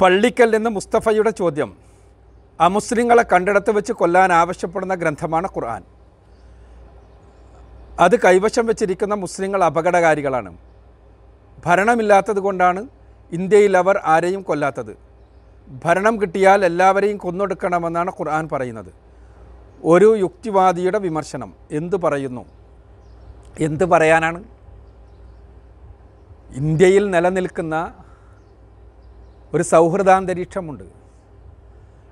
പള്ളിക്കൽ നിന്ന് മുസ്തഫയുടെ ചോദ്യം. അമുസ്ലിങ്ങളെ കണ്ടിടത്ത് വെച്ച് കൊല്ലാൻ ആവശ്യപ്പെടുന്ന ഗ്രന്ഥമാണ് ഖുർആൻ. അത് കൈവശം വെച്ചിരിക്കുന്ന മുസ്ലിങ്ങൾ അപകടകാരികളാണ്. ഭരണമില്ലാത്തത് കൊണ്ടാണ് ഇന്ത്യയിൽ അവർ ആരെയും കൊല്ലാത്തത്. ഭരണം കിട്ടിയാൽ എല്ലാവരെയും കൊന്നൊടുക്കണമെന്നാണ് ഖുർആൻ പറയുന്നത്. ഒരു യുക്തിവാദിയുടെ വിമർശനം എന്തു പറയുന്നു? എന്ത് പറയാനാണ്? ഇന്ത്യയിൽ നിലനിൽക്കുന്ന ഒരു സൗഹൃദാന്തരീക്ഷമുണ്ട്.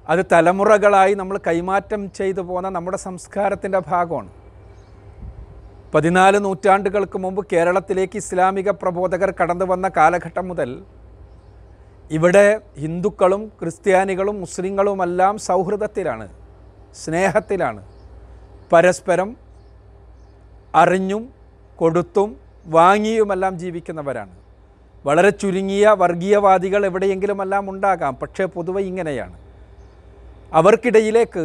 അത് തലമുറകളായി നമ്മൾ കൈമാറ്റം ചെയ്തു പോകുന്ന നമ്മുടെ സംസ്കാരത്തിന്റെ ഭാഗമാണ്. പതിനാല് നൂറ്റാണ്ടുകൾക്ക് മുമ്പ് കേരളത്തിലേക്ക് ഇസ്ലാമിക പ്രബോധകർ കടന്നു വന്ന കാലഘട്ടം മുതൽ ഇവിടെ ഹിന്ദുക്കളും ക്രിസ്ത്യാനികളും മുസ്ലിങ്ങളുമെല്ലാം സൗഹൃദത്തിലാണ് സ്നേഹത്തിലാണ്. പരസ്പരം അറിഞ്ഞും കൊടുത്തും വാങ്ങിയുമെല്ലാം ജീവിക്കുന്നവരാണ്. വളരെ ചുരുങ്ങിയ വർഗീയവാദികൾ എവിടെയെങ്കിലും എല്ലാം ഉണ്ടാകാം. പക്ഷേ പൊതുവെ ഇങ്ങനെയാണ്. അവർക്കിടയിലേക്ക്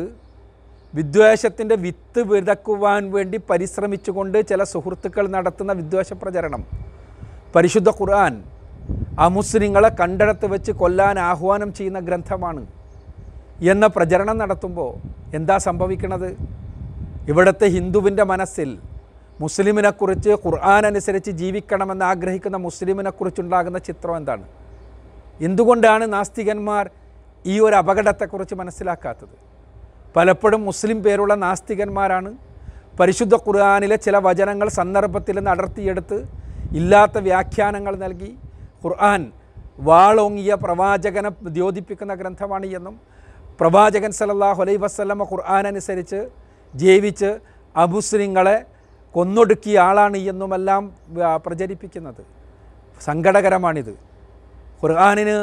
വിദ്വേഷത്തിന്റെ വിത്ത് വിതക്കുവാൻ വേണ്ടി പരിശ്രമിച്ചുകൊണ്ട് ചില സുഹൃത്തുക്കൾ നടത്തുന്ന വിദ്വേഷ പ്രചരണം. പരിശുദ്ധ ഖുർആൻ അമുസ്ലിങ്ങളെ കണ്ടെടുത്ത് വെച്ച് കൊല്ലാൻ ആഹ്വാനം ചെയ്യുന്ന ഗ്രന്ഥമാണ്. എന്ന പ്രചരണം നടത്തുമ്പോൾ എന്താ സംഭവിക്കുന്നത് ഇവിടുത്തെ ഹിന്ദുവിന്റെ മനസ്സിൽ മുസ്ലിമിനെക്കുറിച്ച് ഖുർആൻ അനുസരിച്ച് ജീവിക്കണമെന്ന് ആഗ്രഹിക്കുന്ന മുസ്ലിമിനെക്കുറിച്ചുണ്ടാകുന്ന ചിത്രം എന്താണ്? എന്തുകൊണ്ടാണ് നാസ്തികന്മാർ ഈ ഒരു അപകടത്തെക്കുറിച്ച് മനസ്സിലാക്കാത്തത്? പലപ്പോഴും മുസ്ലിം പേരുള്ള നാസ്തികന്മാരാണ് പരിശുദ്ധ ഖുർആാനിലെ ചില വചനങ്ങൾ സന്ദർഭത്തിൽ നിന്ന് അടർത്തിയെടുത്ത് ഇല്ലാത്ത വ്യാഖ്യാനങ്ങൾ നൽകി. ഖുർആൻ വാളോങ്ങിയ പ്രവാചകനെ ദ്യോതിപ്പിക്കുന്ന ഗ്രന്ഥമാണ് എന്നും പ്രവാചകൻ സല്ലല്ലാഹു അലൈഹി വസ്ലമ ഖുർആൻ അനുസരിച്ച് ജീവിച്ച് അമുസ്ലിങ്ങളെ കൊന്നൊടുക്കിയ ആളാണ് എന്നുമെല്ലാം പ്രചരിപ്പിക്കുന്നത്. സങ്കടകരമാണിത്. ഖുർആാനിന്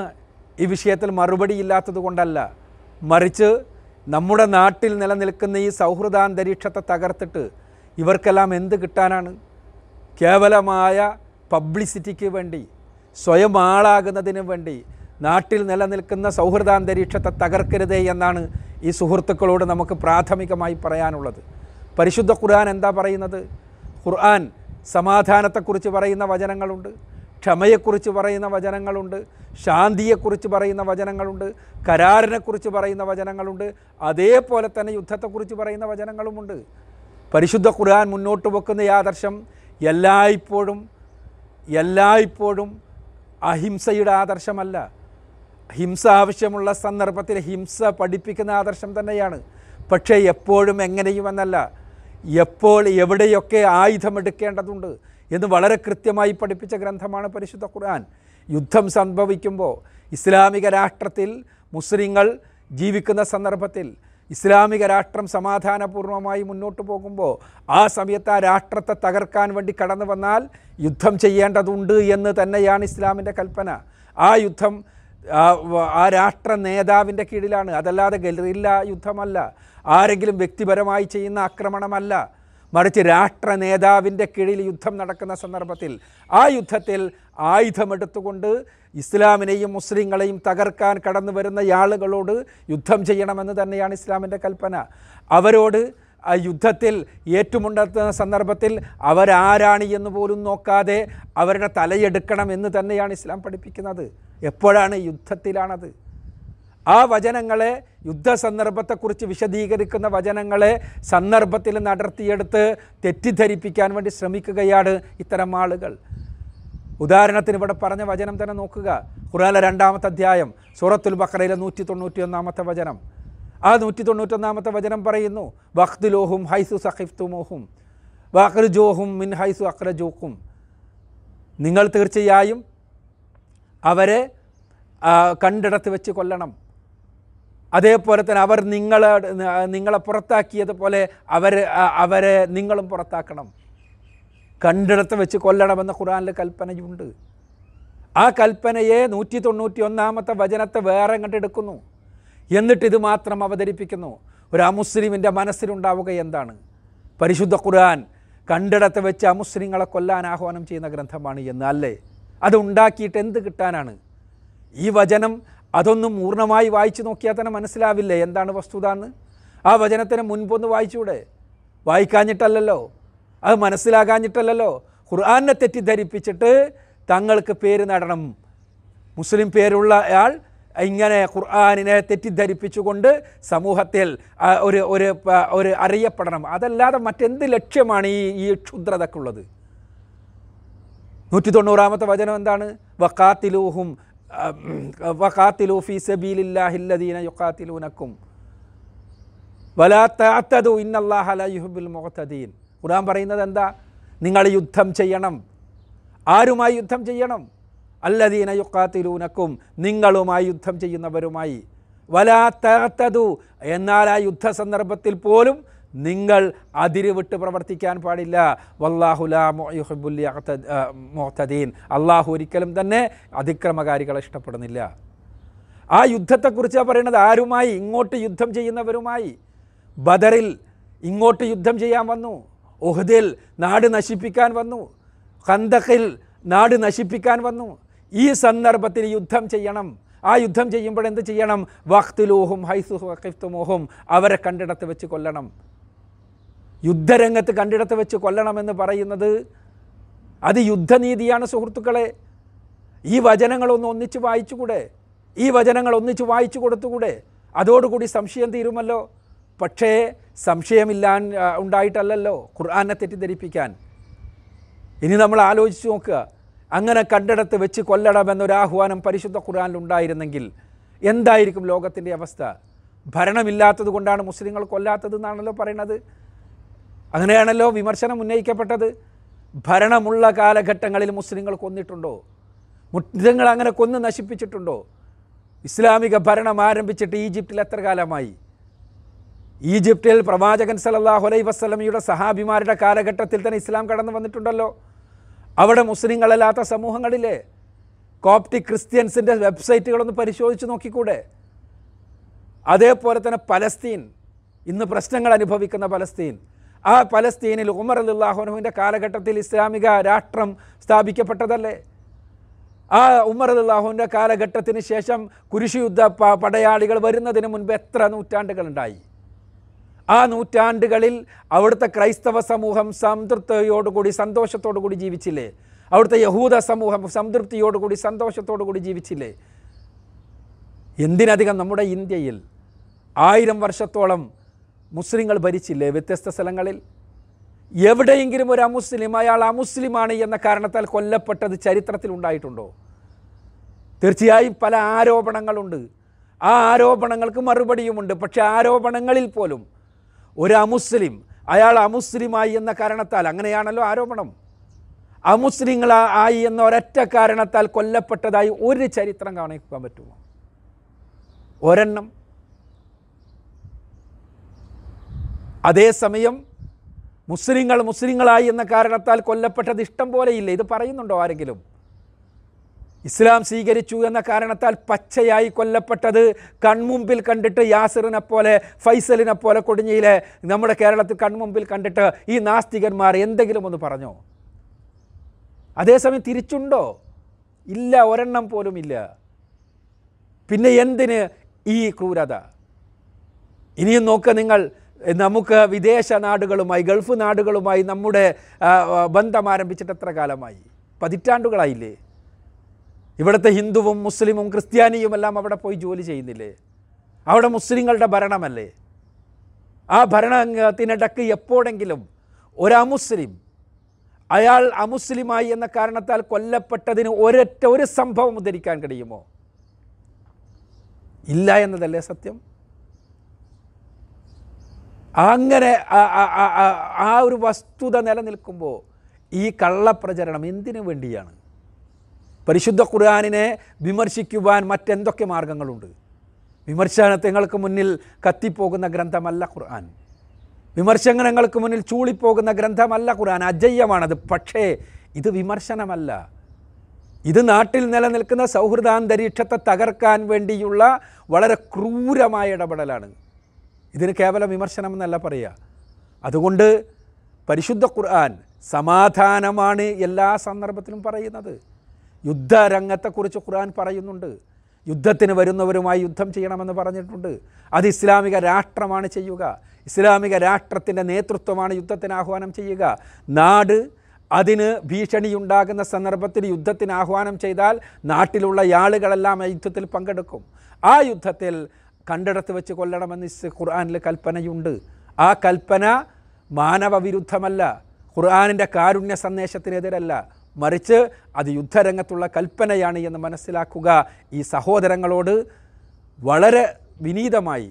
ഈ വിഷയത്തിൽ മറുപടി ഇല്ലാത്തത് കൊണ്ടല്ല. മറിച്ച് നമ്മുടെ നാട്ടിൽ നിലനിൽക്കുന്ന ഈ സൗഹൃദാന്തരീക്ഷത്തെ തകർത്തിട്ട് ഇവർക്കെല്ലാം എന്ത് കിട്ടാനാണ്? കേവലമായ പബ്ലിസിറ്റിക്ക് വേണ്ടി സ്വയം ആളാകുന്നതിന് വേണ്ടി നാട്ടിൽ നിലനിൽക്കുന്ന സൗഹൃദാന്തരീക്ഷത്തെ തകർക്കരുതേ എന്നാണ് ഈ സുഹൃത്തുക്കളോട് നമുക്ക് പ്രാഥമികമായി പറയാനുള്ളത്. പരിശുദ്ധ ഖുർആൻ എന്താ പറയുന്നത്? ഖുർആൻ സമാധാനത്തെക്കുറിച്ച് പറയുന്ന വചനങ്ങളുണ്ട് ക്ഷമയെക്കുറിച്ച് പറയുന്ന വചനങ്ങളുണ്ട് ശാന്തിയെക്കുറിച്ച് പറയുന്ന വചനങ്ങളുണ്ട് കരാറിനെക്കുറിച്ച് പറയുന്ന വചനങ്ങളുണ്ട് അതേപോലെ തന്നെ യുദ്ധത്തെക്കുറിച്ച് പറയുന്ന വചനങ്ങളുമുണ്ട്. പരിശുദ്ധ ഖുർആൻ മുന്നോട്ട് വെക്കുന്ന ഈ ആദർശം എല്ലായ്പ്പോഴും എല്ലായ്പ്പോഴും അഹിംസയുടെ ആദർശമല്ല. ഹിംസ ആവശ്യമുള്ള സന്ദർഭത്തിൽ ഹിംസ പഠിപ്പിക്കുന്ന ആദർശം തന്നെയാണ്. പക്ഷേ എപ്പോഴും എങ്ങനെയും എന്നല്ല എപ്പോൾ എവിടെയൊക്കെ ആയുധമെടുക്കേണ്ടതുണ്ട് എന്ന് വളരെ കൃത്യമായി പഠിപ്പിച്ച ഗ്രന്ഥമാണ് പരിശുദ്ധ ഖുർആൻ. യുദ്ധം സംഭവിക്കുമ്പോൾ ഇസ്ലാമിക രാഷ്ട്രത്തിൽ മുസ്ലിങ്ങൾ ജീവിക്കുന്ന സന്ദർഭത്തിൽ ഇസ്ലാമിക രാഷ്ട്രം സമാധാനപൂർവമായി മുന്നോട്ട് പോകുമ്പോൾ ആ സമയത്ത് ആ രാഷ്ട്രത്തെ തകർക്കാൻ വേണ്ടി കടന്നു വന്നാൽ യുദ്ധം ചെയ്യേണ്ടതുണ്ട് എന്ന് തന്നെയാണ് ഇസ്ലാമിന്റെ കൽപ്പന. ആ യുദ്ധം ആ രാഷ്ട്ര നേതാവിന്റെ കീഴിലാണ്. അതല്ലാതെ ഗറില്ല യുദ്ധമല്ല. ആരെങ്കിലും വ്യക്തിപരമായി ചെയ്യുന്ന ആക്രമണമല്ല. മറിച്ച് രാഷ്ട്ര നേതാവിന്റെ കീഴിൽ യുദ്ധം നടക്കുന്ന സന്ദർഭത്തിൽ ആ യുദ്ധത്തിൽ ആയുധമെടുത്തുകൊണ്ട് ഇസ്ലാമിനെയും മുസ്ലിങ്ങളെയും തകർക്കാൻ കടന്നു വരുന്ന ആളുകളോട് യുദ്ധം ചെയ്യണമെന്ന് തന്നെയാണ് ഇസ്ലാമിന്റെ കൽപ്പന. അവരോട് ആ യുദ്ധത്തിൽ ഏറ്റുമുണ്ടെത്തുന്ന സന്ദർഭത്തിൽ അവരാരാണ് എന്ന് പോലും നോക്കാതെ അവരുടെ തലയെടുക്കണം എന്ന് തന്നെയാണ് ഇസ്ലാം പഠിപ്പിക്കുന്നത്. എപ്പോഴാണ് യുദ്ധത്തിലാണത്? ആ വചനങ്ങളെ യുദ്ധസന്ദർഭത്തെക്കുറിച്ച് വിശദീകരിക്കുന്ന വചനങ്ങളെ സന്ദർഭത്തിൽ നടത്തിയെടുത്ത് തെറ്റിദ്ധരിപ്പിക്കാൻ വേണ്ടി ശ്രമിക്കുകയാണ് ഇത്തരം ആളുകൾ. ഉദാഹരണത്തിന് ഇവിടെ പറഞ്ഞ വചനം തന്നെ നോക്കുക. ഖുറാല രണ്ടാമത്തെ അധ്യായം സൂറത്തുൽ ബക്രയിലെ നൂറ്റി തൊണ്ണൂറ്റി ഒന്നാമത്തെ വചനം. ആ നൂറ്റി തൊണ്ണൂറ്റൊന്നാമത്തെ വചനം പറയുന്നു വഖ്തുലോഹും ഹൈസു സഹിഫ്തുമോഹും വഖ്റുജോഹും മിൻ ഹൈസു അഖ്റജോക്കും നിങ്ങൾ തീർച്ചയായും അവരെ കണ്ടിടത്ത് വെച്ച് കൊല്ലണം. അതേപോലെ തന്നെ അവർ നിങ്ങളെ നിങ്ങളെ പുറത്താക്കിയതുപോലെ അവർ അവരെ നിങ്ങളും പുറത്താക്കണം. കണ്ടിടത്ത് വെച്ച് കൊല്ലണമെന്ന ഖുറാനിൽ കൽപ്പനയുണ്ട്. ആ കൽപ്പനയെ നൂറ്റി തൊണ്ണൂറ്റി ഒന്നാമത്തെ വചനത്തെ വേറെ കണ്ടെടുക്കുന്നു എന്നിട്ട് ഇത് മാത്രം അവതരിപ്പിക്കുന്നു. ഒരു അമുസ്ലിമിന്റെ മനസ്സിലുണ്ടാവുക എന്താണ്? പരിശുദ്ധ ഖുർആൻ കണ്ടിടത്ത് വെച്ച് അമുസ്ലിങ്ങളെ കൊല്ലാൻ ആഹ്വാനം ചെയ്യുന്ന ഗ്രന്ഥമാണ് എന്ന് അല്ലേ? അത് ഉണ്ടാക്കിയിട്ട് എന്ത് കിട്ടാനാണ്? ഈ വചനം അതൊന്നും പൂർണമായി വായിച്ചു നോക്കിയാൽ തന്നെ മനസ്സിലാവില്ലേ? എന്താണ് വസ്തുത എന്ന് ആ വചനത്തിന് മുൻപൊന്ന് വായിച്ചൂടെ? വായിക്കാഞ്ഞിട്ടല്ലല്ലോ. അത് മനസ്സിലാകാഞ്ഞിട്ടല്ലല്ലോ. ഖുർആാനെ തെറ്റിദ്ധരിപ്പിച്ചിട്ട് തങ്ങൾക്ക് പേര് നടണം. മുസ്ലിം പേരുള്ള ആൾ ഇങ്ങനെ ഖുർആാനിനെ തെറ്റിദ്ധരിപ്പിച്ചുകൊണ്ട് സമൂഹത്തിൽ ഒരു ഒരു ഒരു അറിയപ്പെടണം. അതല്ലാതെ മറ്റെന്ത് ലക്ഷ്യമാണ് ഈ ഈ ക്ഷുദ്രതക്കുള്ളത്? നൂറ്റി തൊണ്ണൂറാമത്തെ വചനം എന്താണ്? വക്കാത്തിലൂഹും വക്കാത്തിലൂ സബീലില്ലാഹില്ലദീന യുക്കാത്തിലൂനക്കും വലാ തഅത്തദു ഇന്നല്ലാഹ ലാ യുഹിബ്ബുൽ മുഅ്തദീൻ ഖുർആൻ പറയുന്നത് എന്താ? നിങ്ങൾ യുദ്ധം ചെയ്യണം. ആരുമായി യുദ്ധം ചെയ്യണം? അല്ലദീന യുക്കാത്തിലൂനക്കും നിങ്ങളുമായി യുദ്ധം ചെയ്യുന്നവരുമായി. വലാ തഅത്തദു എന്നാൽ ആ യുദ്ധ സന്ദർഭത്തിൽ പോലും നിങ്ങൾ അതിര് വിട്ട് പ്രവർത്തിക്കാൻ പാടില്ല. വല്ലാഹുലാ മുഅ്തദീൻ അള്ളാഹു ഒരിക്കലും തന്നെ അതിക്രമകാരികളെ ഇഷ്ടപ്പെടുന്നില്ല. ആ യുദ്ധത്തെക്കുറിച്ചാണ് പറയുന്നത് ആരുമായി ഇങ്ങോട്ട് യുദ്ധം ചെയ്യുന്നവരുമായി? ബദറിൽ ഇങ്ങോട്ട് യുദ്ധം ചെയ്യാൻ വന്നു. ഉഹദിൽ നാട് നശിപ്പിക്കാൻ വന്നു. കന്തഖിൽ നാട് നശിപ്പിക്കാൻ വന്നു. ഈ സന്ദർഭത്തിൽ യുദ്ധം ചെയ്യണം. ആ യുദ്ധം ചെയ്യുമ്പോൾ എന്ത് ചെയ്യണം? വഖ്തിലൂഹും ഹൈസു വഖിഫ്തുമൂഹും അവരെ കണ്ടിടത്ത് വെച്ച് കൊല്ലണം. യുദ്ധരംഗത്ത് കണ്ടിടത്ത് വെച്ച് കൊല്ലണമെന്ന് പറയുന്നത് അത് യുദ്ധനീതിയാണ് സുഹൃത്തുക്കളെ. ഈ വചനങ്ങളൊന്ന് ഒന്നിച്ച് വായിച്ചുകൂടെ? ഈ വചനങ്ങൾ ഒന്നിച്ച് വായിച്ചു കൊടുത്തുകൂടെ? അതോടുകൂടി സംശയം തീരുമല്ലോ? പക്ഷേ സംശയമില്ലാൻ ഉണ്ടായിട്ടല്ലോ ഉണ്ടായിട്ടല്ലല്ലോ ഖുർആനെ തെറ്റിദ്ധരിപ്പിക്കാൻ. ഇനി നമ്മൾ ആലോചിച്ച് നോക്കുക. അങ്ങനെ കണ്ടിടത്ത് വെച്ച് കൊല്ലണമെന്നൊരാഹ്വാനം പരിശുദ്ധ ഖുർആനിൽ ഉണ്ടായിരുന്നെങ്കിൽ എന്തായിരിക്കും ലോകത്തിന്റെ അവസ്ഥ? ഭരണമില്ലാത്തത് കൊണ്ടാണ് മുസ്ലിങ്ങൾ കൊല്ലാത്തത് എന്നാണല്ലോ പറയുന്നത് അങ്ങനെയാണല്ലോ വിമർശനം ഉന്നയിക്കപ്പെട്ടത്. ഭരണമുള്ള കാലഘട്ടങ്ങളിൽ മുസ്ലിങ്ങൾ കൊന്നിട്ടുണ്ടോ? മുസ്ലിങ്ങൾ അങ്ങനെ കൊന്ന് നശിപ്പിച്ചിട്ടുണ്ടോ? ഇസ്ലാമിക ഭരണം ആരംഭിച്ചിട്ട് ഈജിപ്തിൽ എത്ര കാലമായി? ഈജിപ്തിൽ പ്രവാചകൻ സല്ലല്ലാഹു അലൈഹി വസ്ലമിയുടെ സഹാബിമാരുടെ കാലഘട്ടത്തിൽ തന്നെ ഇസ്ലാം കടന്നു വന്നിട്ടുണ്ടല്ലോ. അവിടെ മുസ്ലിങ്ങളല്ലാത്ത സമൂഹങ്ങളിലെ കോപ്റ്റിക് ക്രിസ്ത്യൻസിന്റെ വെബ്സൈറ്റുകളൊന്ന് പരിശോധിച്ച് നോക്കിക്കൂടെ? അതേപോലെ തന്നെ പലസ്തീൻ. ഇന്ന് പ്രശ്നങ്ങൾ അനുഭവിക്കുന്ന പലസ്തീൻ. ആ പലസ്തീനിൽ ഉമർ അല്ലാഹുനുവിന്റെ കാലഘട്ടത്തിൽ ഇസ്ലാമിക രാഷ്ട്രം സ്ഥാപിക്കപ്പെട്ടതല്ലേ? ആ ഉമർ അല്ലാഹുവിന്റെ കാലഘട്ടത്തിന് ശേഷം കുരിശുയുദ്ധ യുദ്ധ പടയാളികൾ വരുന്നതിന് മുൻപ് എത്ര നൂറ്റാണ്ടുകളുണ്ടായി? ആ നൂറ്റാണ്ടുകളിൽ അവിടുത്തെ ക്രൈസ്തവ സമൂഹം സംതൃപ്തിയോടുകൂടി സന്തോഷത്തോടുകൂടി ജീവിച്ചില്ലേ? അവിടുത്തെ യഹൂദ സമൂഹം സംതൃപ്തിയോടുകൂടി സന്തോഷത്തോടുകൂടി ജീവിച്ചില്ലേ? എന്തിനധികം നമ്മുടെ ഇന്ത്യയിൽ ആയിരം വർഷത്തോളം മുസ്ലിങ്ങൾ ഭരിച്ചില്ലേ? വ്യത്യസ്ത സ്ഥലങ്ങളിൽ. എവിടെയെങ്കിലും ഒരു അമുസ്ലിം അയാൾ അമുസ്ലിമാണ് എന്ന കാരണത്താൽ കൊല്ലപ്പെട്ടത് ചരിത്രത്തിൽ ഉണ്ടായിട്ടുണ്ടോ? തീർച്ചയായും പല ആരോപണങ്ങളുണ്ട്. ആ ആരോപണങ്ങൾക്ക് മറുപടിയുമുണ്ട്. പക്ഷേ ആരോപണങ്ങളിൽ പോലും ഒരു അമുസ്ലിം അയാൾ അമുസ്ലിമായി എന്ന കാരണത്താൽ അങ്ങനെയാണല്ലോ ആരോപണം. അമുസ്ലിങ്ങൾ ആയി എന്ന ഒരൊറ്റ കാരണത്താൽ കൊല്ലപ്പെട്ടതായി ഒരു ചരിത്രം കാണിക്കാൻ പറ്റുമോ? ഒരെണ്ണം. അതേസമയം മുസ്ലിങ്ങൾ മുസ്ലിങ്ങളായി എന്ന കാരണത്താൽ കൊല്ലപ്പെട്ടത് ഇഷ്ടം പോലെയില്ല. ഇത് പറയുന്നുണ്ടോ ആരെങ്കിലും? ഇസ്ലാം സ്വീകരിച്ചു എന്ന കാരണത്താൽ പച്ചയായി കൊല്ലപ്പെട്ടത് കൺമുമ്പിൽ കണ്ടിട്ട് യാസിറിനെ പോലെ ഫൈസലിനെ പോലെ കൊടിഞ്ഞിയിലെ നമ്മുടെ കേരളത്തിൽ കൺമുമ്പിൽ കണ്ടിട്ട് ഈ നാസ്തികന്മാർ എന്തെങ്കിലും ഒന്ന് പറഞ്ഞോ? അതേസമയം തിരിച്ചുണ്ടോ? ഇല്ല ഒരെണ്ണം പോലും ഇല്ല. പിന്നെ എന്തിന് ഈ ക്രൂരത? ഇനിയും നോക്ക് നിങ്ങൾ നമുക്ക് വിദേശ നാടുകളുമായി ഗൾഫ് നാടുകളുമായി നമ്മുടെ ബന്ധം ആരംഭിച്ചിട്ട് എത്ര കാലമായി? പതിറ്റാണ്ടുകളായില്ലേ? ഇവിടുത്തെ ഹിന്ദുവും മുസ്ലിമും ക്രിസ്ത്യാനിയും എല്ലാം അവിടെ പോയി ജോലി ചെയ്യുന്നില്ലേ? അവിടെ മുസ്ലിങ്ങളുടെ ഭരണമല്ലേ? ആ ഭരണത്തിനിടക്ക് എപ്പോഴെങ്കിലും ഒരമുസ്ലിം അയാൾ അമുസ്ലിമായി എന്ന കാരണത്താൽ കൊല്ലപ്പെട്ടതിന് ഒരൊറ്റ ഒരു സംഭവം ഉദ്ധരിക്കാൻ കഴിയുമോ? ഇല്ല എന്നതല്ലേ സത്യം? അങ്ങനെ ആ- ഒരു വസ്തുത നിലനിൽക്കുമ്പോൾ ഈ കള്ളപ്രചരണം എന്തിനു വേണ്ടിയാണ്? പരിശുദ്ധ ഖുർആാനിനെ വിമർശിക്കുവാൻ മറ്റെന്തൊക്കെ മാർഗങ്ങളുണ്ട്? വിമർശനങ്ങൾക്ക് മുന്നിൽ കത്തിപ്പോകുന്ന ഗ്രന്ഥമല്ല ഖുർആൻ. വിമർശനങ്ങൾക്ക് മുന്നിൽ ചൂളിപ്പോകുന്ന ഗ്രന്ഥമല്ല ഖുർആൻ. അജയ്യമാണത്. പക്ഷേ ഇത് വിമർശനമല്ല. ഇത് നാട്ടിൽ നിലനിൽക്കുന്ന സൗഹൃദാന്തരീക്ഷത്തെ തകർക്കാൻ വേണ്ടിയുള്ള വളരെ ക്രൂരമായ ഇടപെടലാണ്. ഇതിന് കേവല വിമർശനം എന്നല്ല പറയുക. അതുകൊണ്ട് പരിശുദ്ധ ഖുർആൻ സമാധാനമാണ് എല്ലാ സന്ദർഭത്തിലും പറയുന്നത്. യുദ്ധരംഗത്തെക്കുറിച്ച് ഖുർആൻ പറയുന്നുണ്ട്. യുദ്ധത്തിന് വരുന്നവരുമായി യുദ്ധം ചെയ്യണമെന്ന് പറഞ്ഞിട്ടുണ്ട്. അത് ഇസ്ലാമിക രാഷ്ട്രമാണ് ചെയ്യുക. ഇസ്ലാമിക രാഷ്ട്രത്തിന്റെ നേതൃത്വമാണ് യുദ്ധത്തിന് ആഹ്വാനം ചെയ്യുക. നാട് അതിന് ഭീഷണിയുണ്ടാകുന്ന സന്ദർഭത്തിൽ യുദ്ധത്തിന് ആഹ്വാനം ചെയ്താൽ നാട്ടിലുള്ള ആളുകളെല്ലാം ആ യുദ്ധത്തിൽ പങ്കെടുക്കും. ആ യുദ്ധത്തിൽ കണ്ടിടത്ത് വെച്ച് കൊല്ലണമെന്ന് ഖുർആാനിൽ കൽപ്പനയുണ്ട്. ആ കൽപ്പന മാനവ വിരുദ്ധമല്ല ഖുർആാനിന്റെ കാരുണ്യ സന്ദേശത്തിനെതിരല്ല. മറിച്ച് അത് യുദ്ധരംഗത്തുള്ള കൽപ്പനയാണ് എന്ന് മനസ്സിലാക്കുക ഈ സഹോദരങ്ങളോട് വളരെ വിനീതമായി.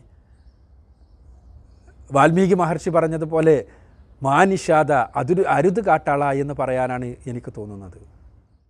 വാൽമീകി മഹർഷി പറഞ്ഞതുപോലെ മാനിഷാദ അതൊരു അരുത് കാട്ടാള എന്ന് പറയാനാണ് എനിക്ക് തോന്നുന്നത്.